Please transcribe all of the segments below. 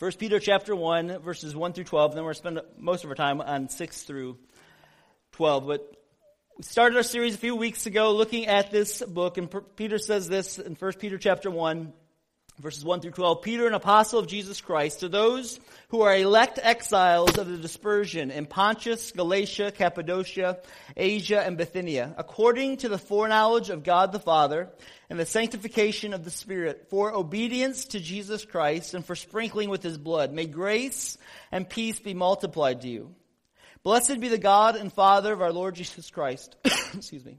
1 Peter chapter 1, verses 1 through 12, and then we're going to spend most of our time on 6 through 12. But we started our series a few weeks ago looking at this book, and Peter says this in 1 Peter chapter 1, verses 1 through 12. Peter, an apostle of Jesus Christ, to those who are elect exiles of the dispersion in Pontus, Galatia, Cappadocia, Asia, and Bithynia, according to the foreknowledge of God the Father and the sanctification of the Spirit, for obedience to Jesus Christ and for sprinkling with his blood. May grace and peace be multiplied to you. Blessed be the God and Father of our Lord Jesus Christ. Excuse me.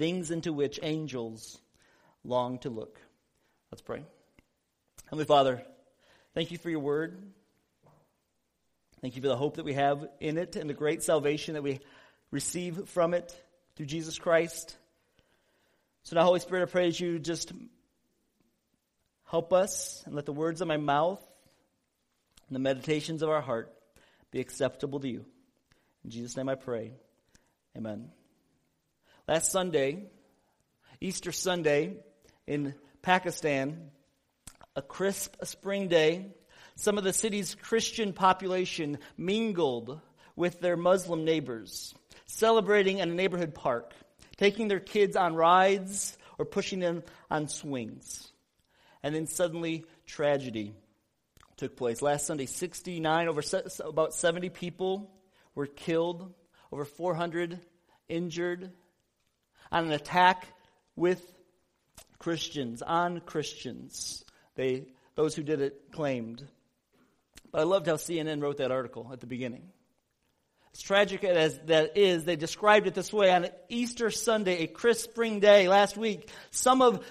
things into which angels long to look. Let's pray. Heavenly Father, thank you for your word. Thank you for the hope that we have in it and the great salvation that we receive from it through Jesus Christ. So now, Holy Spirit, I pray that you just help us and let the words of my mouth and the meditations of our heart be acceptable to you. In Jesus' name I pray. Amen. Last Sunday, Easter Sunday in Pakistan, a crisp spring day, some of the city's Christian population mingled with their Muslim neighbors, celebrating in a neighborhood park, taking their kids on rides or pushing them on swings. And then suddenly, tragedy took place. Last Sunday, 69, over about 70 people were killed, over 400 injured, on an attack with Christians, on Christians. They, those who did it claimed. But I loved how CNN wrote that article at the beginning. As tragic as that is, they described it this way. On Easter Sunday, a crisp spring day last week, some of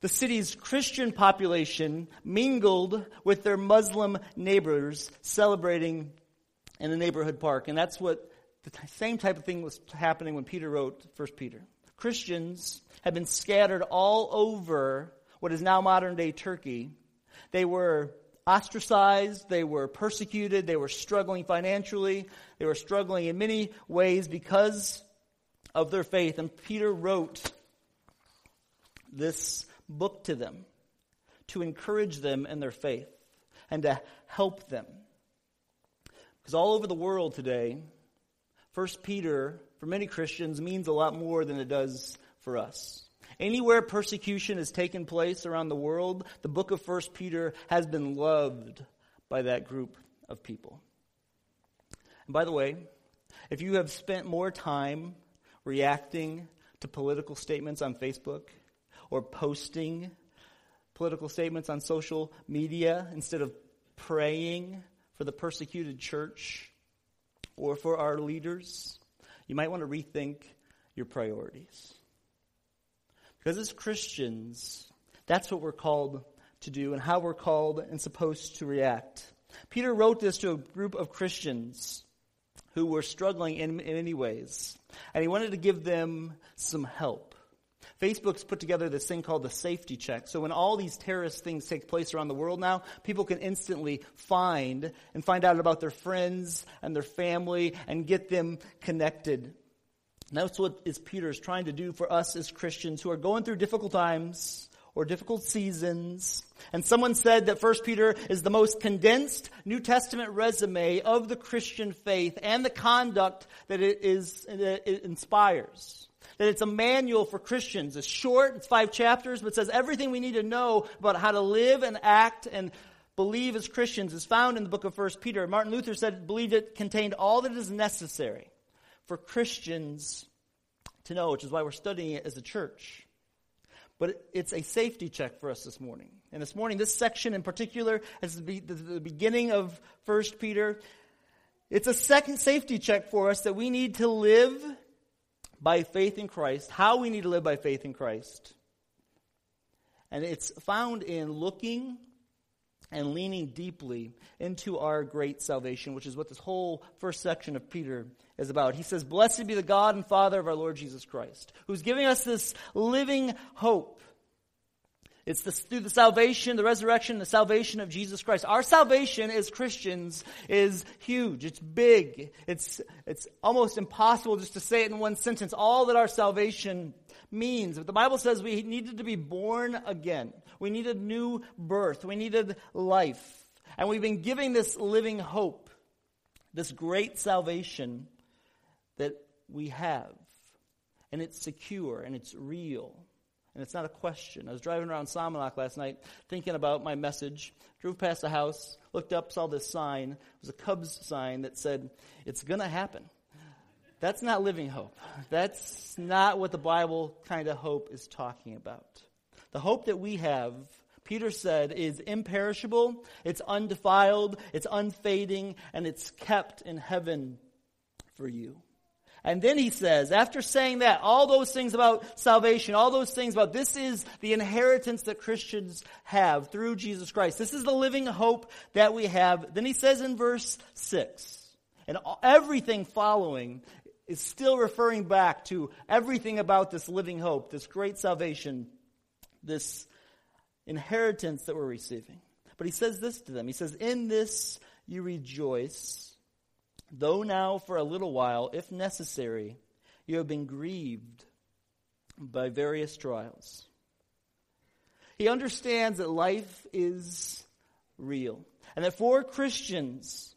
the city's Christian population mingled with their Muslim neighbors celebrating in a neighborhood park. And that's what the same type of thing was happening when Peter wrote 1 Peter. Christians had been scattered all over what is now modern day Turkey. They were ostracized, they were persecuted, they were struggling financially, they were struggling in many ways because of their faith. And Peter wrote this book to them to encourage them in their faith and to help them. Because all over the world today, First Peter for many Christians means a lot more than it does for us. Anywhere persecution has taken place around the world, the book of 1 Peter has been loved by that group of people. And by the way, if you have spent more time reacting to political statements on Facebook or posting political statements on social media instead of praying for the persecuted church or for our leaders, you might want to rethink your priorities. Because as Christians, that's what we're called to do and how we're called and supposed to react. Peter wrote this to a group of Christians who were struggling in, in many ways, and he wanted to give them some help. Facebook's put together this thing called the safety check. So when all these terrorist things take place around the world now, people can instantly find and find out about their friends and their family and get them connected. And that's what is Peter's trying to do for us as Christians who are going through difficult times or difficult seasons. And someone said that 1 Peter is the most condensed New Testament resume of the Christian faith and the conduct that it is, that it inspires. That it's a manual for Christians. It's short, it's five chapters, but says everything we need to know about how to live and act and believe as Christians is found in the book of 1 Peter. Martin Luther said, believed it contained all that is necessary for Christians to know, which is why we're studying it as a church. But it's a safety check for us this morning. And this morning, this section in particular, as the beginning of 1 Peter, it's a second safety check for us that we need to live by faith in Christ, how we need to live by faith in Christ. And it's found in looking and leaning deeply into our great salvation, which is what this whole first section of Peter is about. He says, Blessed be the God and Father of our Lord Jesus Christ, who's giving us this living hope it's through the salvation, the resurrection, the salvation of Jesus Christ. Our salvation as Christians is huge. It's big. It's, it's almost impossible just to say it in one sentence. All that our salvation means. But the Bible says we needed to be born again. We needed new birth. We needed life. And we've been giving this living hope, this great salvation that we have. And it's secure and it's real and it's not a question. I was driving around Salmonok last night thinking about my message, drove past a house, looked up, saw this sign. It was a Cubs sign that said, It's going to happen. That's not living hope. That's not what the Bible kind of hope is talking about. The hope that we have, Peter said, is imperishable, it's undefiled, it's unfading, and it's kept in heaven for you. And then he says, after saying that, all those things about salvation, all those things about this is the inheritance that Christians have through Jesus Christ. This is the living hope that we have. Then he says in verse 6, and everything following is still referring back to everything about this living hope, this great salvation, this inheritance that we're receiving. But he says this to them. He says, In this you rejoice though now for a little while, if necessary, you have been grieved by various trials. He understands that life is real and that for Christians,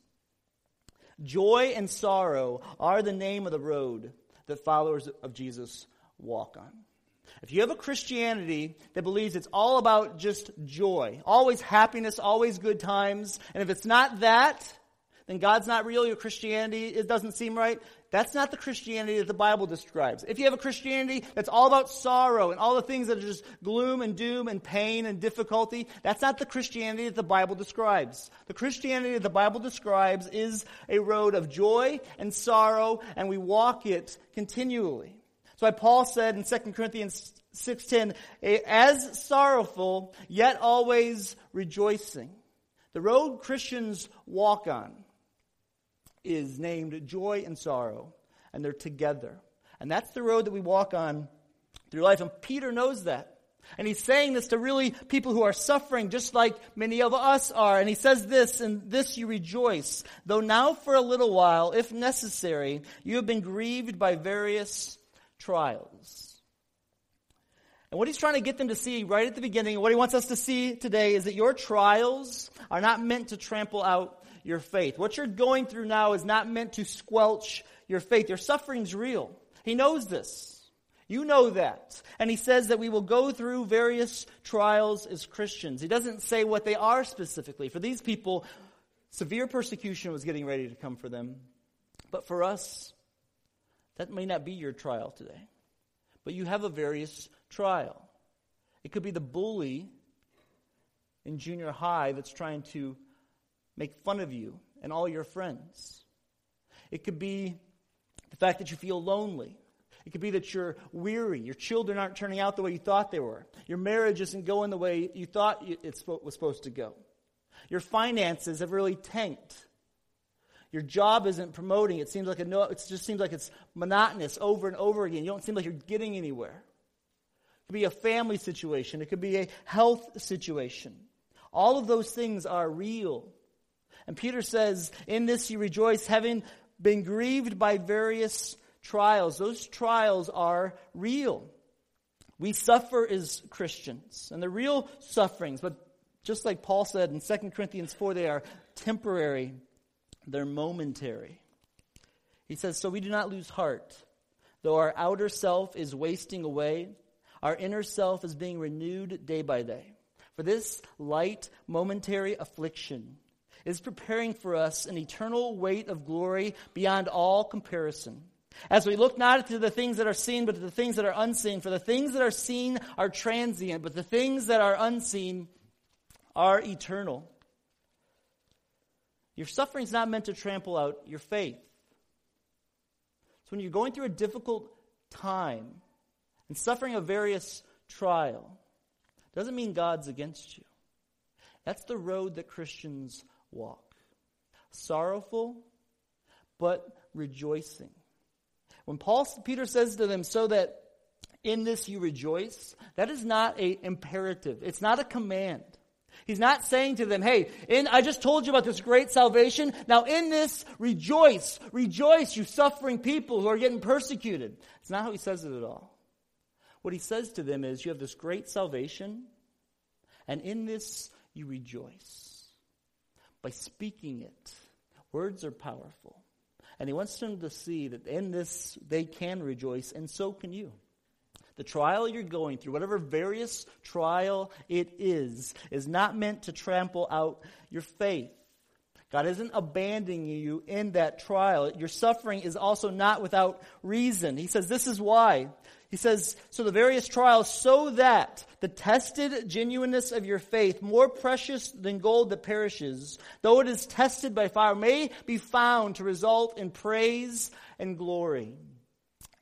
joy and sorrow are the name of the road that followers of Jesus walk on. If you have a Christianity that believes it's all about just joy, always happiness, always good times, and if it's not that, then God's not real, your Christianity it doesn't seem right. That's not the Christianity that the Bible describes. If you have a Christianity that's all about sorrow and all the things that are just gloom and doom and pain and difficulty, that's not the Christianity that the Bible describes. The Christianity that the Bible describes is a road of joy and sorrow, and we walk it continually. That's why Paul said in 2 Corinthians 6.10, as sorrowful, yet always rejoicing. The road Christians walk on is named joy and sorrow, and they're together. And that's the road that we walk on through life. And Peter knows that. And he's saying this to really people who are suffering just like many of us are. And he says this, and this you rejoice, though now for a little while, if necessary, you have been grieved by various trials. And what he's trying to get them to see right at the beginning, what he wants us to see today is that your trials are not meant to trample out your faith. What you're going through now is not meant to squelch your faith. Your suffering's real. He knows this. You know that. And he says that we will go through various trials as Christians. He doesn't say what they are specifically. For these people, severe persecution was getting ready to come for them. But for us, that may not be your trial today. But you have a various trial. It could be the bully in junior high that's trying to make fun of you and all your friends. It could be the fact that you feel lonely. It could be that you're weary. Your children aren't turning out the way you thought they were. Your marriage isn't going the way you thought it was supposed to go. Your finances have really tanked. Your job isn't promoting. It seems like a no, it just seems like it's monotonous over and over again. You don't seem like you're getting anywhere. It could be a family situation. It could be a health situation. All of those things are real. And Peter says, In this you rejoice, having been grieved by various trials. Those trials are real. We suffer as Christians, and they're real sufferings, but just like Paul said in 2 Corinthians 4, they are temporary, they're momentary. He says, So we do not lose heart. Though our outer self is wasting away, our inner self is being renewed day by day. For this light, momentary affliction is preparing for us an eternal weight of glory beyond all comparison. As we look not to the things that are seen, but to the things that are unseen. For the things that are seen are transient, but the things that are unseen are eternal. Your suffering is not meant to trample out your faith. So when you're going through a difficult time and suffering a various trial, doesn't mean God's against you. That's the road that Christians walk. Sorrowful, but rejoicing. When Paul Peter says to them, so that in this you rejoice, that is not a imperative. It's not a command. He's not saying to them, hey, in, I just told you about this great salvation. Now in this, rejoice. Rejoice, you suffering people who are getting persecuted. It's not how he says it at all. What he says to them is, You have this great salvation, and in this you rejoice. By speaking it, words are powerful. And he wants them to see that in this they can rejoice, and so can you. The trial you're going through, whatever various trial it is, is not meant to trample out your faith. God isn't abandoning you in that trial. Your suffering is also not without reason. He says, This is why. He says, so the various trials, so that the tested genuineness of your faith, more precious than gold that perishes, though it is tested by fire, may be found to result in praise and glory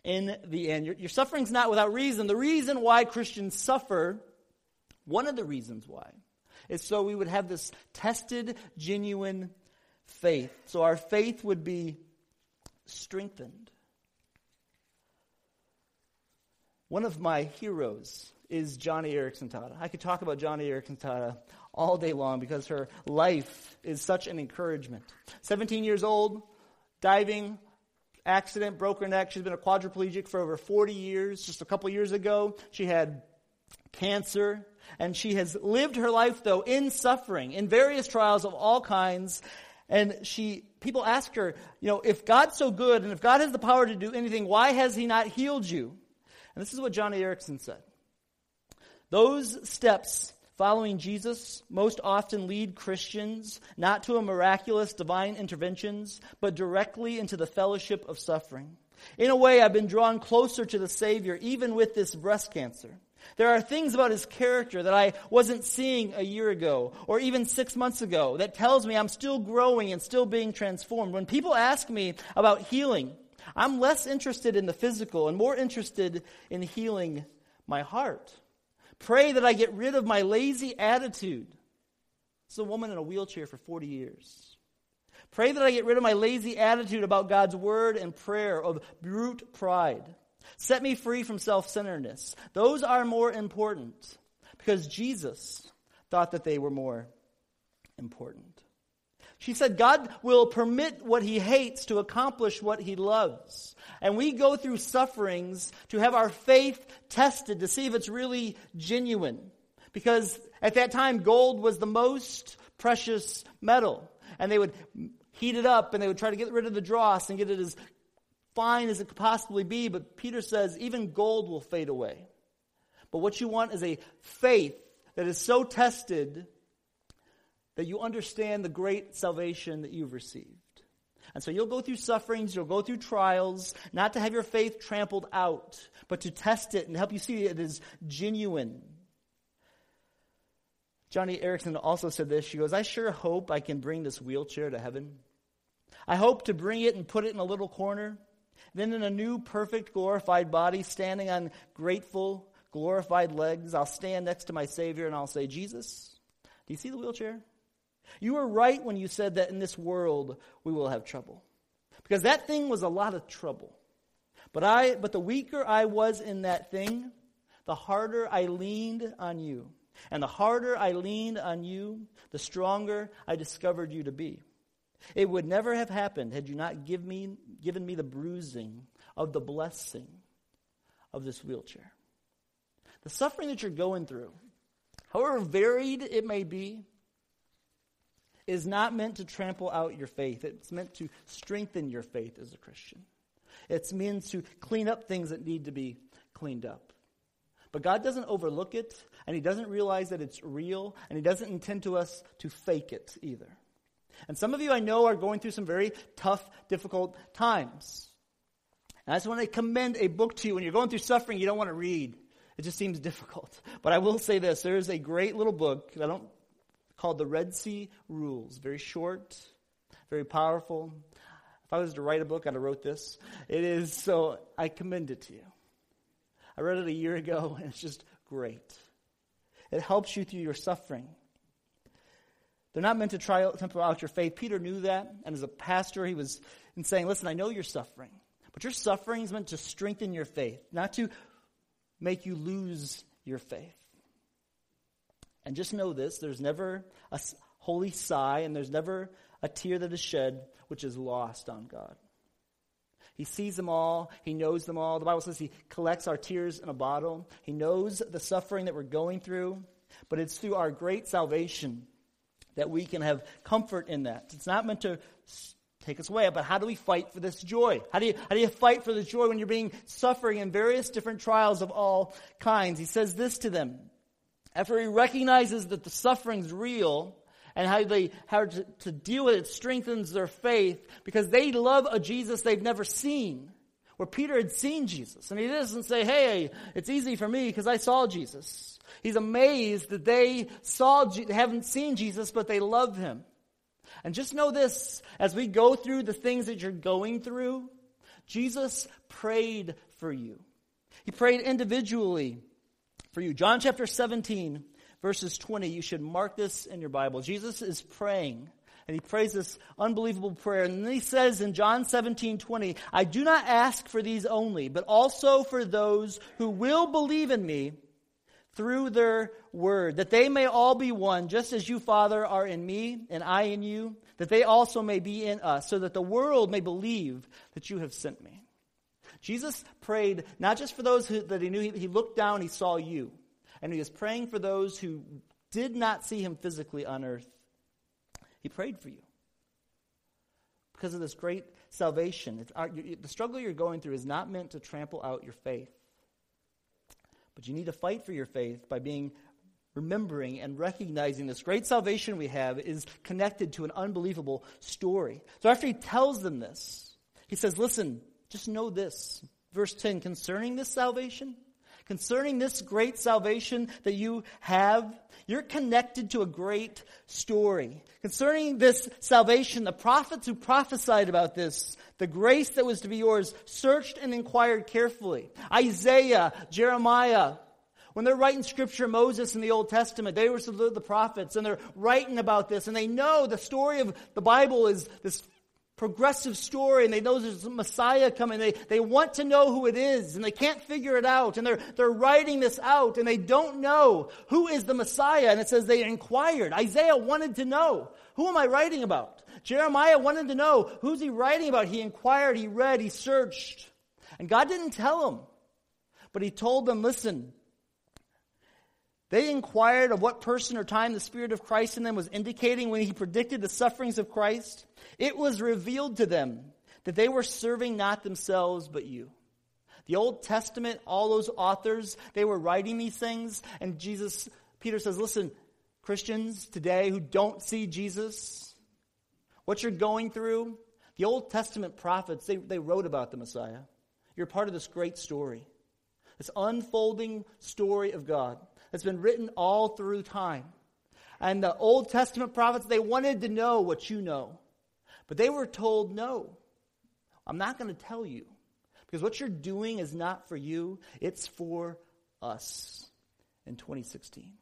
in the end. Your, your suffering's not without reason. The reason why Christians suffer, one of the reasons why, is so we would have this tested, genuine faith. So our faith would be strengthened. One of my heroes is Joni Eareckson Tada. I could talk about Joni Eareckson Tada all day long because her life is such an encouragement. 17 years old, diving, accident, broke her neck. She's been a quadriplegic for over 40 years. Just a couple years ago, she had cancer. And she has lived her life, though, in suffering, in various trials of all kinds. And she, people ask her, you know, if God's so good and if God has the power to do anything, why has He not healed you? And this is what Joni Eareckson said. Those steps following Jesus most often lead Christians not to a miraculous divine interventions, but directly into the fellowship of suffering. In a way, I've been drawn closer to the Savior even with this breast cancer. There are things about his character that I wasn't seeing a year ago or even six months ago that tells me I'm still growing and still being transformed. When people ask me about healing, I'm less interested in the physical and more interested in healing my heart. Pray that I get rid of my lazy attitude. This is a woman in a wheelchair for 40 years. Pray that I get rid of my lazy attitude about God's word and prayer of brute pride. Set me free from self centeredness. Those are more important because Jesus thought that they were more important. She said, God will permit what he hates to accomplish what he loves. And we go through sufferings to have our faith tested to see if it's really genuine. Because at that time, gold was the most precious metal. And they would heat it up and they would try to get rid of the dross and get it as fine as it could possibly be. But Peter says, even gold will fade away. But what you want is a faith that is so tested that you understand the great salvation that you've received. And so you'll go through sufferings, you'll go through trials, not to have your faith trampled out, but to test it and help you see it is genuine. Joni Eareckson also said this. She goes, I sure hope I can bring this wheelchair to heaven. I hope to bring it and put it in a little corner. Then, in a new, perfect, glorified body, standing on grateful, glorified legs, I'll stand next to my Savior and I'll say, Jesus, do you see the wheelchair? You were right when you said that in this world we will have trouble. Because that thing was a lot of trouble. But I but the weaker I was in that thing, the harder I leaned on you. And the harder I leaned on you, the stronger I discovered you to be. It would never have happened had you not give me, given me the bruising of the blessing of this wheelchair. The suffering that you're going through, however varied it may be, is not meant to trample out your faith. It's meant to strengthen your faith as a Christian. It's meant to clean up things that need to be cleaned up. But God doesn't overlook it, and He doesn't realize that it's real, and He doesn't intend to us to fake it either. And some of you I know are going through some very tough, difficult times. And I just want to commend a book to you. When you're going through suffering, you don't want to read. It just seems difficult. But I will say this there is a great little book I don't, called The Red Sea Rules. Very short, very powerful. If I was to write a book, I'd have wrote this. It is, so I commend it to you. I read it a year ago, and it's just great. It helps you through your suffering. They're not meant to try temper out your faith. Peter knew that, and as a pastor, he was in saying, Listen, I know you're suffering, but your suffering is meant to strengthen your faith, not to make you lose your faith. And just know this there's never a holy sigh, and there's never a tear that is shed which is lost on God. He sees them all. He knows them all. The Bible says he collects our tears in a bottle. He knows the suffering that we're going through, but it's through our great salvation that we can have comfort in that. It's not meant to take us away, but how do we fight for this joy? How do you, how do you fight for the joy when you're being suffering in various different trials of all kinds? He says this to them. After he recognizes that the suffering's real, and how they how to, to deal with it strengthens their faith because they love a Jesus they've never seen. Where Peter had seen Jesus, and he doesn't say, "Hey, it's easy for me because I saw Jesus." He's amazed that they saw haven't seen Jesus, but they love him. And just know this: as we go through the things that you're going through, Jesus prayed for you. He prayed individually for you. John chapter 17, verses 20. You should mark this in your Bible. Jesus is praying. And he prays this unbelievable prayer. And then he says in John 17, 20, I do not ask for these only, but also for those who will believe in me through their word, that they may all be one, just as you, Father, are in me and I in you, that they also may be in us, so that the world may believe that you have sent me. Jesus prayed not just for those who, that he knew, he, he looked down, he saw you and he was praying for those who did not see him physically on earth. He prayed for you because of this great salvation. Uh, Our, the struggle you're going through is not meant to trample out your faith. But you need to fight for your faith by being remembering and recognizing this great salvation we have is connected to an unbelievable story. So after he tells them this, he says, Listen, just know this. Verse 10 concerning this salvation, Concerning this great salvation that you have, you're connected to a great story. Concerning this salvation, the prophets who prophesied about this, the grace that was to be yours, searched and inquired carefully. Isaiah, Jeremiah, when they're writing scripture, Moses in the Old Testament, they were the prophets and they're writing about this and they know the story of the Bible is this progressive story and they know there's a Messiah coming. They, they want to know who it is and they can't figure it out. And they're, they're writing this out and they don't know who is the Messiah. And it says they inquired. Isaiah wanted to know, who am I writing about? Jeremiah wanted to know, who's he writing about? He inquired, he read, he searched. And God didn't tell him. But he told them, listen, they inquired of what person or time the Spirit of Christ in them was indicating when he predicted the sufferings of Christ. It was revealed to them that they were serving not themselves but you. The Old Testament, all those authors, they were writing these things, and Jesus, Peter says, listen, Christians today who don't see Jesus, what you're going through, the Old Testament prophets, they, they wrote about the Messiah. You're part of this great story, this unfolding story of God that's been written all through time. And the Old Testament prophets, they wanted to know what you know. But they were told, no, I'm not going to tell you. Because what you're doing is not for you, it's for us in 2016.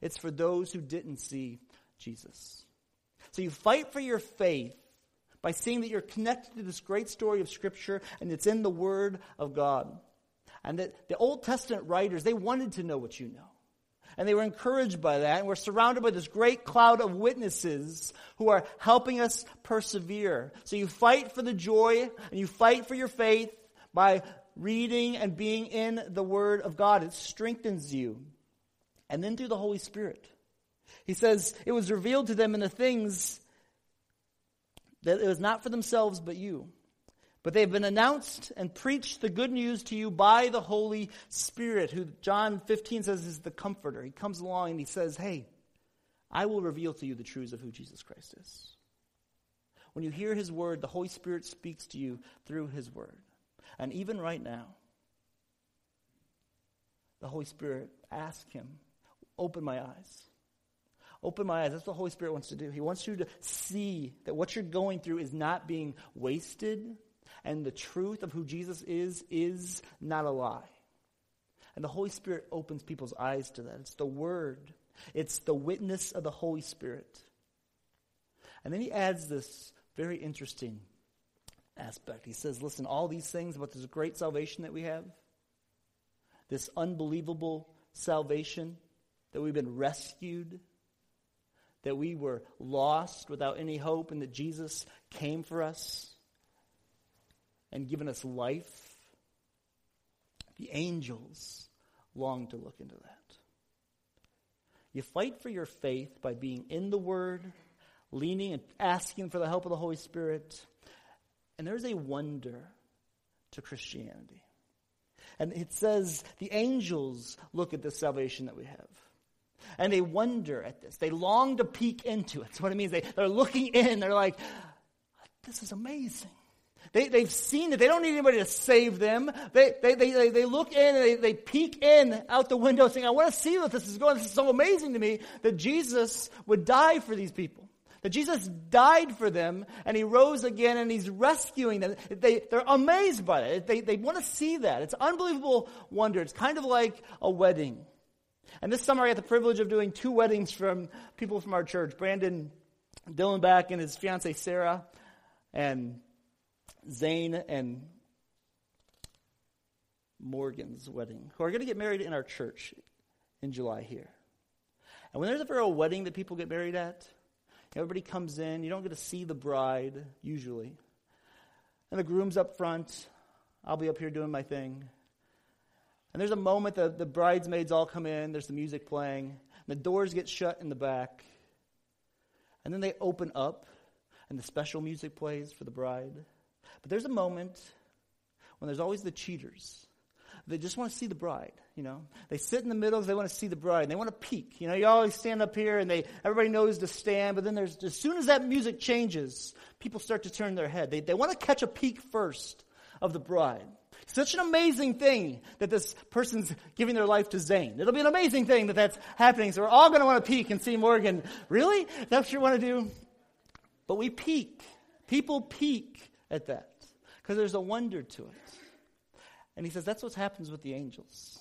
It's for those who didn't see Jesus. So you fight for your faith by seeing that you're connected to this great story of Scripture and it's in the Word of God. And that the Old Testament writers, they wanted to know what you know. And they were encouraged by that. And we're surrounded by this great cloud of witnesses who are helping us persevere. So you fight for the joy and you fight for your faith by reading and being in the Word of God. It strengthens you. And then through the Holy Spirit. He says, it was revealed to them in the things that it was not for themselves but you. But they've been announced and preached the good news to you by the Holy Spirit, who John 15 says is the comforter. He comes along and he says, Hey, I will reveal to you the truths of who Jesus Christ is. When you hear his word, the Holy Spirit speaks to you through his word. And even right now, the Holy Spirit, asks him, open my eyes. Open my eyes. That's what the Holy Spirit wants to do. He wants you to see that what you're going through is not being wasted, and the truth of who Jesus is is not a lie. And the Holy Spirit opens people's eyes to that. It's the Word, it's the witness of the Holy Spirit. And then he adds this very interesting aspect. He says, Listen, all these things about this great salvation that we have, this unbelievable salvation, that we've been rescued, that we were lost without any hope, and that Jesus came for us and given us life. The angels long to look into that. You fight for your faith by being in the Word, leaning and asking for the help of the Holy Spirit. And there's a wonder to Christianity. And it says the angels look at the salvation that we have. And they wonder at this. They long to peek into it. That's what it means. They, they're looking in. They're like, this is amazing. They, they've seen it. They don't need anybody to save them. They, they, they, they look in and they, they peek in out the window saying, I want to see what this is going. This is so amazing to me that Jesus would die for these people. That Jesus died for them and he rose again and he's rescuing them. They, they're amazed by it. They, they want to see that. It's unbelievable wonder. It's kind of like a wedding. And this summer I had the privilege of doing two weddings from people from our church. Brandon Dillenbach and his fiancee Sarah and Zane and Morgan's wedding, who are going to get married in our church in July here. And when there's ever a wedding that people get married at, everybody comes in. You don't get to see the bride, usually. And the groom's up front. I'll be up here doing my thing. And there's a moment that the bridesmaids all come in, there's the music playing, the doors get shut in the back. And then they open up, and the special music plays for the bride. But there's a moment when there's always the cheaters. They just want to see the bride, you know. They sit in the middle, because they want to see the bride, and they want to peek. You know, you always stand up here and they everybody knows to stand, but then there's as soon as that music changes, people start to turn their head. They they want to catch a peek first of the bride. Such an amazing thing that this person's giving their life to Zane. It'll be an amazing thing that that's happening. So we're all going to want to peek and see Morgan. Really? That's what you want to do? But we peek. People peek at that because there's a wonder to it. And he says that's what happens with the angels.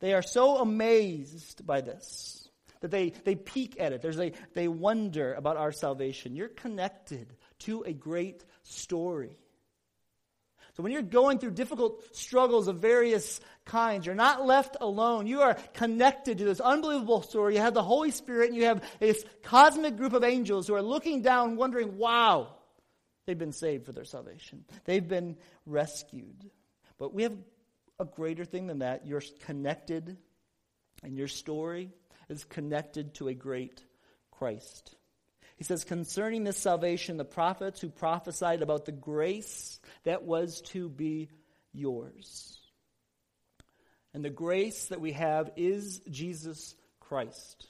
They are so amazed by this that they, they peek at it. There's a, they wonder about our salvation. You're connected to a great story. So when you're going through difficult struggles of various kinds, you're not left alone. You are connected to this unbelievable story. You have the Holy Spirit and you have this cosmic group of angels who are looking down, wondering, wow, they've been saved for their salvation. They've been rescued. But we have a greater thing than that. You're connected, and your story is connected to a great Christ. He says, concerning this salvation, the prophets who prophesied about the grace that was to be yours. And the grace that we have is Jesus Christ.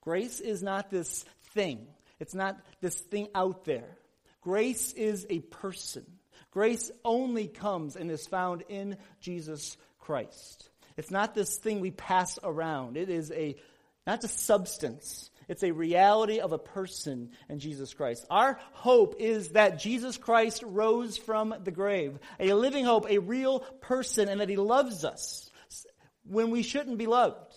Grace is not this thing, it's not this thing out there. Grace is a person. Grace only comes and is found in Jesus Christ. It's not this thing we pass around. It is a not just substance. It's a reality of a person in Jesus Christ. Our hope is that Jesus Christ rose from the grave, a living hope, a real person, and that he loves us when we shouldn't be loved.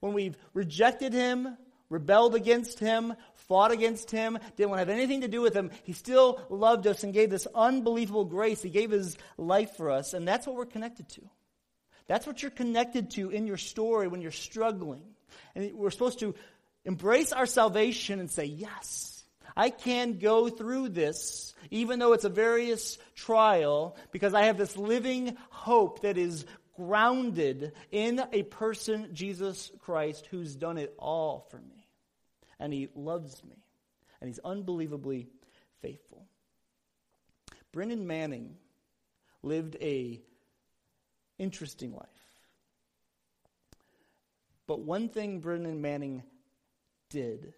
When we've rejected him, rebelled against him, fought against him, didn't want to have anything to do with him, he still loved us and gave this unbelievable grace. He gave his life for us, and that's what we're connected to. That's what you're connected to in your story when you're struggling. And we're supposed to embrace our salvation and say, Yes, I can go through this, even though it's a various trial, because I have this living hope that is grounded in a person, Jesus Christ, who's done it all for me. And he loves me. And he's unbelievably faithful. Brennan Manning lived a interesting life. But one thing Brennan Manning did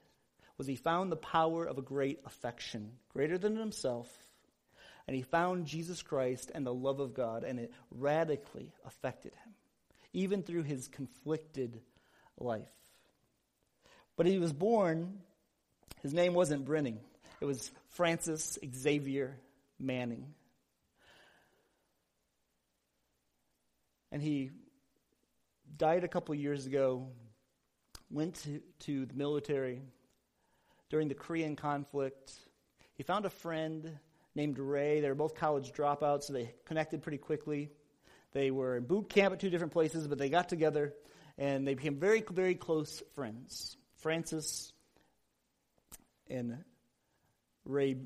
was he found the power of a great affection, greater than himself, and he found Jesus Christ and the love of God, and it radically affected him, even through his conflicted life. But he was born, his name wasn't Brennan, it was Francis Xavier Manning. And he died a couple years ago, went to, to the military during the Korean conflict. He found a friend named Ray. They were both college dropouts, so they connected pretty quickly. They were in boot camp at two different places, but they got together and they became very, very close friends. Francis and Ray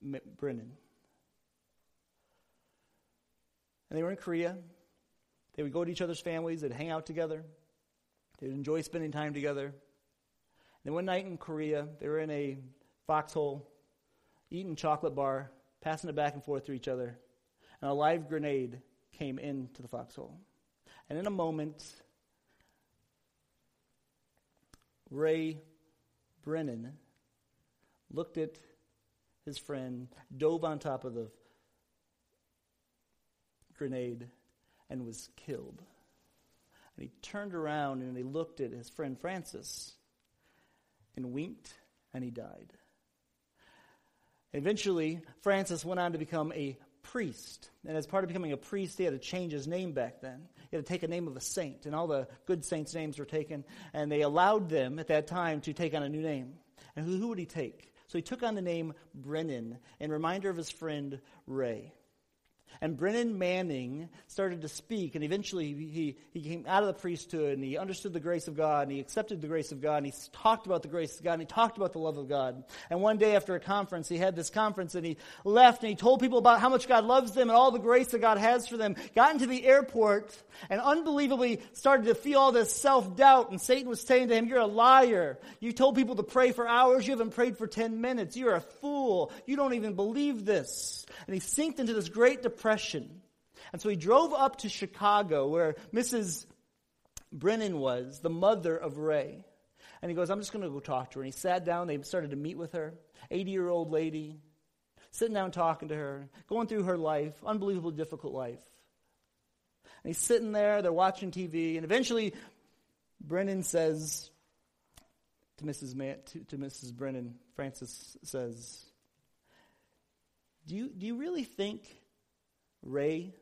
Brennan. And they were in Korea. They would go to each other's families, they'd hang out together, they'd enjoy spending time together. And then one night in Korea, they were in a foxhole eating chocolate bar, passing it back and forth to each other, and a live grenade came into the foxhole. And in a moment, Ray Brennan looked at his friend, dove on top of the grenade, and was killed. And he turned around and he looked at his friend Francis and winked, and he died. Eventually, Francis went on to become a priest. And as part of becoming a priest, he had to change his name back then. He had to take a name of a saint. And all the good saints' names were taken. And they allowed them at that time to take on a new name. And who, who would he take? So he took on the name Brennan in reminder of his friend Ray. And Brennan Manning started to speak, and eventually he, he came out of the priesthood and he understood the grace of God and he accepted the grace of God and he talked about the grace of God and he talked about the love of God. And one day after a conference, he had this conference and he left and he told people about how much God loves them and all the grace that God has for them. Got into the airport and unbelievably started to feel all this self doubt. And Satan was saying to him, You're a liar. You told people to pray for hours. You haven't prayed for 10 minutes. You're a fool. You don't even believe this. And he sinked into this great depression. And so he drove up to Chicago where Mrs. Brennan was, the mother of Ray. And he goes, I'm just going to go talk to her. And he sat down. They started to meet with her. 80 year old lady, sitting down talking to her, going through her life, unbelievably difficult life. And he's sitting there, they're watching TV, and eventually Brennan says to Mrs. Man, to, to Mrs. Brennan, Francis says, do you, do you really think Ray,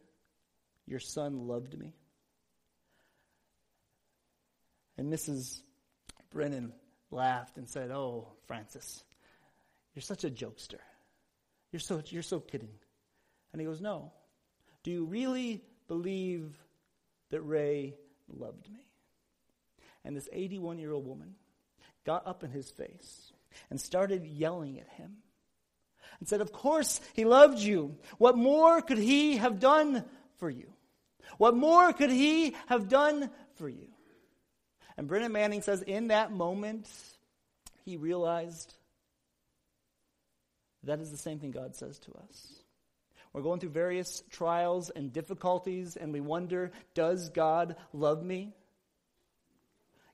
your son, loved me? And Mrs. Brennan laughed and said, Oh, Francis, you're such a jokester. You're so, you're so kidding. And he goes, No. Do you really believe that Ray loved me. And this 81 year old woman got up in his face and started yelling at him and said, Of course he loved you. What more could he have done for you? What more could he have done for you? And Brennan Manning says, In that moment, he realized that is the same thing God says to us. We're going through various trials and difficulties, and we wonder, does God love me?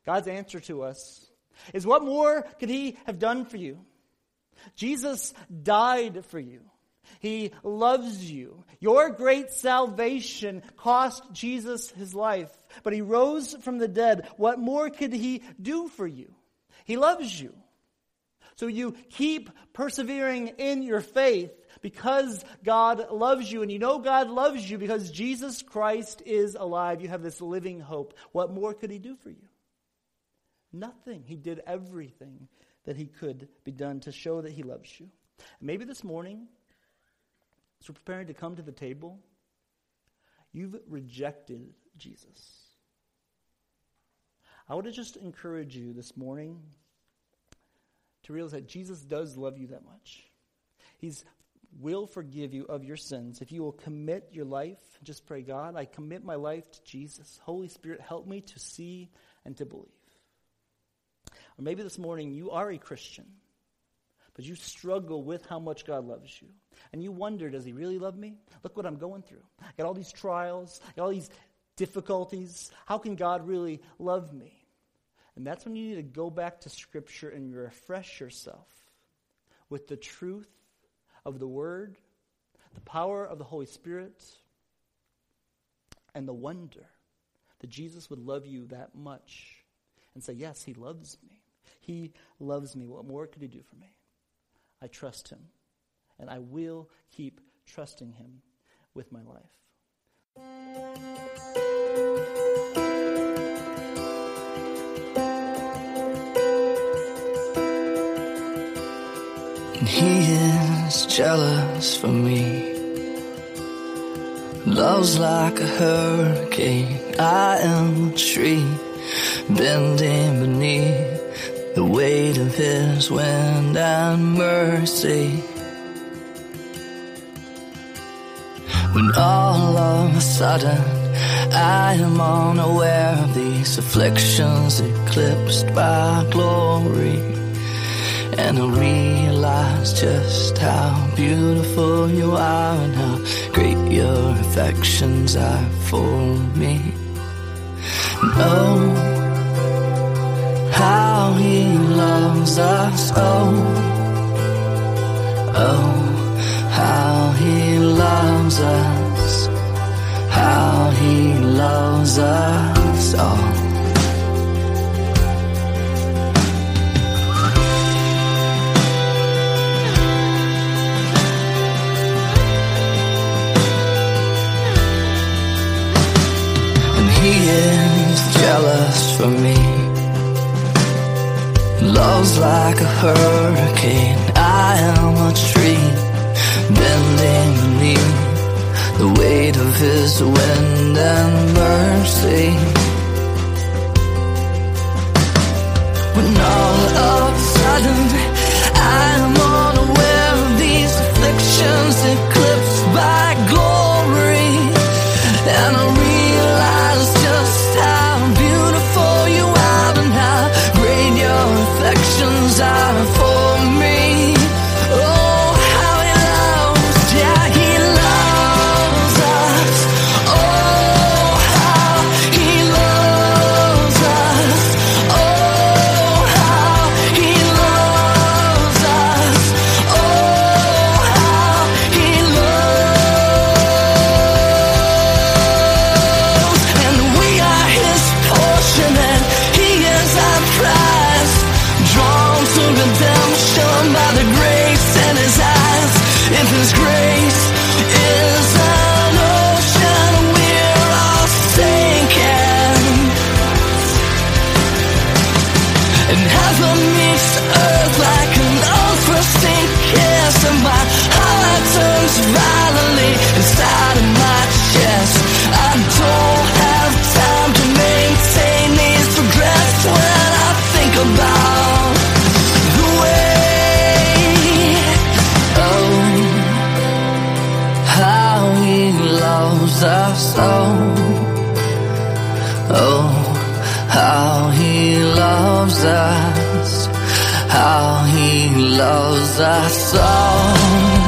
God's answer to us is, what more could He have done for you? Jesus died for you. He loves you. Your great salvation cost Jesus his life, but he rose from the dead. What more could he do for you? He loves you. So you keep persevering in your faith because God loves you. And you know God loves you because Jesus Christ is alive. You have this living hope. What more could He do for you? Nothing. He did everything that He could be done to show that He loves you. maybe this morning, as we're preparing to come to the table, You've rejected Jesus. I would just encourage you this morning to realize that Jesus does love you that much. He's will forgive you of your sins if you will commit your life. Just pray, God, I commit my life to Jesus. Holy Spirit, help me to see and to believe. Or maybe this morning you are a Christian, but you struggle with how much God loves you. And you wonder, does he really love me? Look what I'm going through. I got all these trials, I got all these difficulties. How can God really love me? And that's when you need to go back to Scripture and refresh yourself with the truth of the Word, the power of the Holy Spirit, and the wonder that Jesus would love you that much and say, Yes, He loves me. He loves me. What more could He do for me? I trust Him, and I will keep trusting Him with my life. And He is jealous for me. Love's like a hurricane. I am a tree bending beneath the weight of his wind and mercy. When all of a sudden I am unaware of these afflictions eclipsed by glory. And I realize just how beautiful you are and how great your affections are for me. And oh, loves us. Oh, oh, how he loves us. How he loves us oh. all. he is jealous for me. Love's like a hurricane. I am a tree bending beneath the weight of his wind and mercy. When all of a sudden I am unaware of these afflictions Oh, oh how he loves us, how he loves us all.